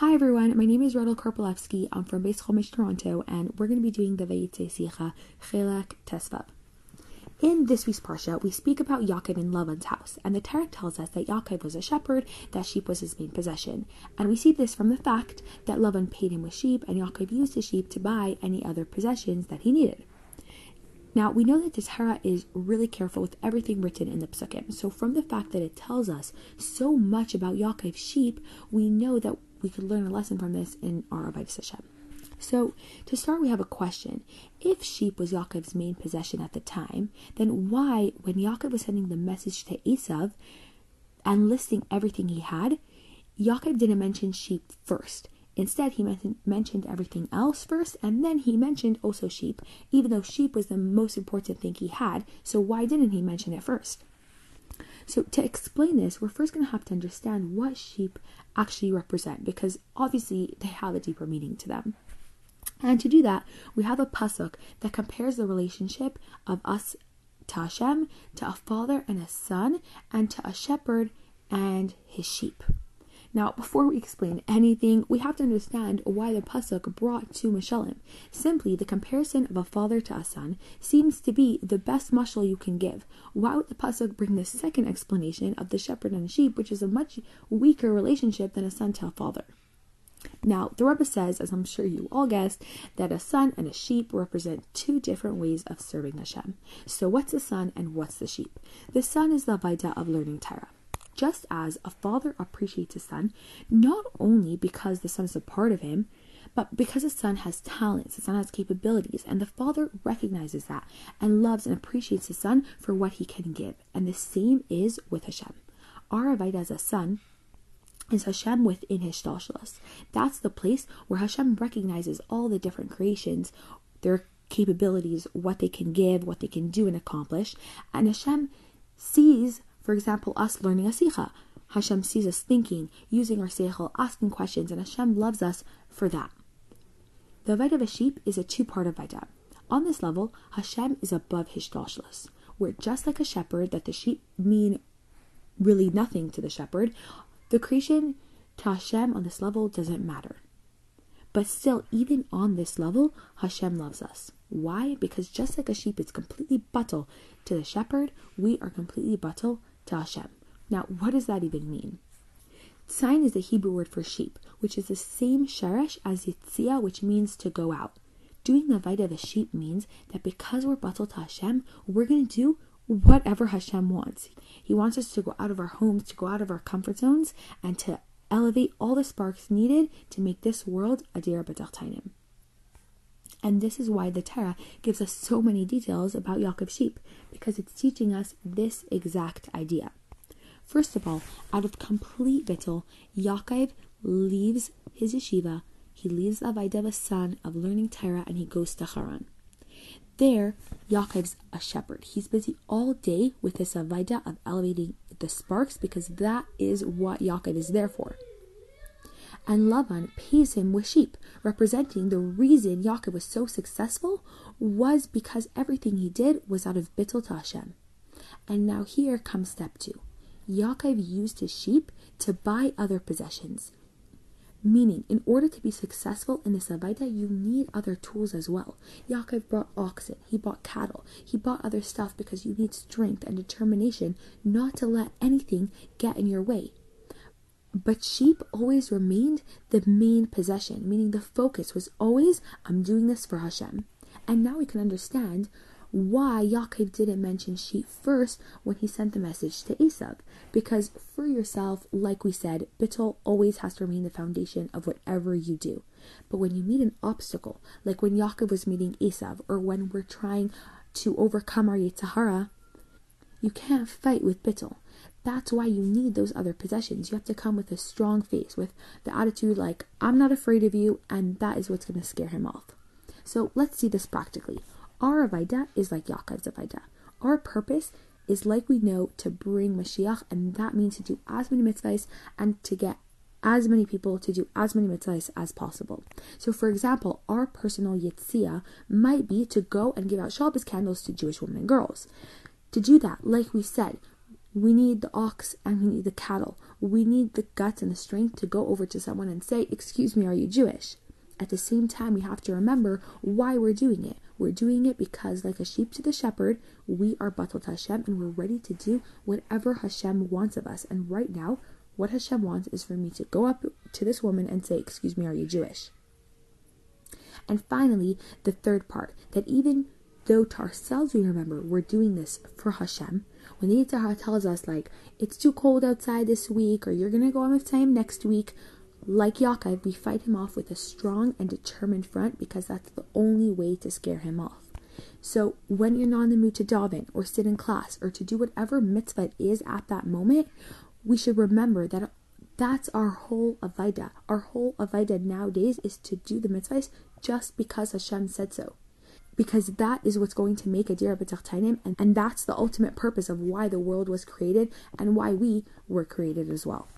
Hi everyone, my name is Rodel Karpolovski. I'm from Base Chomish, Toronto, and we're going to be doing the Vayitze Sicha Chelak Tesvav. In this week's parsha, we speak about Yaakov in Lavan's house, and the Torah tells us that Yaakov was a shepherd, that sheep was his main possession. And we see this from the fact that Lavan paid him with sheep, and Yaakov used the sheep to buy any other possessions that he needed. Now, we know that the Torah is really careful with everything written in the Psukim. So, from the fact that it tells us so much about Yaakov's sheep, we know that we could learn a lesson from this in our Avodah Hashem. So, to start, we have a question. If sheep was Yaakov's main possession at the time, then why, when Yaakov was sending the message to Esav and listing everything he had, Yaakov didn't mention sheep first? Instead, he mentioned everything else first, and then he mentioned also sheep, even though sheep was the most important thing he had. So, why didn't he mention it first? So, to explain this, we're first going to have to understand what sheep actually represent, because obviously they have a deeper meaning to them. And to do that, we have a pasuk that compares the relationship of us to Hashem, to a father and a son, and to a shepherd and his sheep. Now, before we explain anything, we have to understand why the pasuk brought to Mashalim. Simply, the comparison of a father to a son seems to be the best mashal you can give. Why would the pasuk bring the second explanation of the shepherd and the sheep, which is a much weaker relationship than a son to a father? Now, the Rebbe says, as I'm sure you all guessed, that a son and a sheep represent two different ways of serving Hashem. So, what's the son and what's the sheep? The son is the Vaida of learning Torah just as a father appreciates his son, not only because the son is a part of him, but because the son has talents, the son has capabilities, and the father recognizes that and loves and appreciates his son for what he can give. And the same is with Hashem. Our Avodah as a son is Hashem within his shtalshalos. That's the place where Hashem recognizes all the different creations, their capabilities, what they can give, what they can do and accomplish, and Hashem sees for example, us learning a sicha. Hashem sees us thinking, using our seichel, asking questions, and Hashem loves us for that. The Vaida of a sheep is a two-part of Vaida. On this level, Hashem is above his shtashlas, where just like a shepherd, that the sheep mean really nothing to the shepherd, the creation to Hashem on this level doesn't matter. But still, even on this level, Hashem loves us. Why? Because just like a sheep is completely buttle to the shepherd, we are completely buttle to Hashem. Now, what does that even mean? Tzayin is the Hebrew word for sheep, which is the same sheresh as yitzia, which means to go out. Doing the vaida of a sheep means that because we're batal to Hashem, we're going to do whatever Hashem wants. He wants us to go out of our homes, to go out of our comfort zones, and to elevate all the sparks needed to make this world a dir b'tachtanim. And this is why the Torah gives us so many details about Yaakov's sheep, because it's teaching us this exact idea. First of all, out of complete bittul, Yaakov leaves his yeshiva, he leaves the son of learning Torah, and he goes to Haran. There, Yaakov's a shepherd. He's busy all day with this Avaida of elevating the sparks because that is what Yaakov is there for and Laban pays him with sheep, representing the reason Yaakov was so successful was because everything he did was out of bittul to Hashem. And now here comes step two. Yaakov used his sheep to buy other possessions. Meaning, in order to be successful in the Avaida, you need other tools as well. Yaakov brought oxen, he bought cattle, he bought other stuff because you need strength and determination not to let anything get in your way. But sheep always remained the main possession, meaning the focus was always, I'm doing this for Hashem. And now we can understand why Yaakov didn't mention sheep first when he sent the message to Esav. Because for yourself, like we said, bittul always has to remain the foundation of whatever you do. But when you meet an obstacle, like when Yaakov was meeting Esav, or when we're trying to overcome our Yetzer Hara, you can't fight with bittul. That's why you need those other possessions. You have to come with a strong face, with the attitude like, I'm not afraid of you, and that is what's going to scare him off. So let's see this practically. Our Avaida is like Yaakov's Avaida. Our purpose is like we know to bring Mashiach, and that means to do as many mitzvahs and to get as many people to do as many mitzvahs as possible. So, for example, our personal yitzia might be to go and give out Shabbos candles to Jewish women and girls. To do that, like we said, We need the ox and we need the cattle. We need the guts and the strength to go over to someone and say, Excuse me, are you Jewish? At the same time, we have to remember why we're doing it. We're doing it because, like a sheep to the shepherd, we are Batot Hashem and we're ready to do whatever Hashem wants of us. And right now, what Hashem wants is for me to go up to this woman and say, Excuse me, are you Jewish? And finally, the third part that even though to ourselves we remember we're doing this for Hashem, when the Yetzer tells us, like, it's too cold outside this week, or you're to go on with time next week, like Yaakov, we fight him off with a strong and determined front because that's the only way to scare him off. So when you're not in the mood to daven or sit in class or to do whatever mitzvah it is at that moment, we should remember that that's our whole Avaida. Our whole Avaida nowadays is to do the mitzvahs just because Hashem said so. Because that is what's going to make a Dira B'Tachtainim, and, and that's the ultimate purpose of why the world was created and why we were created as well.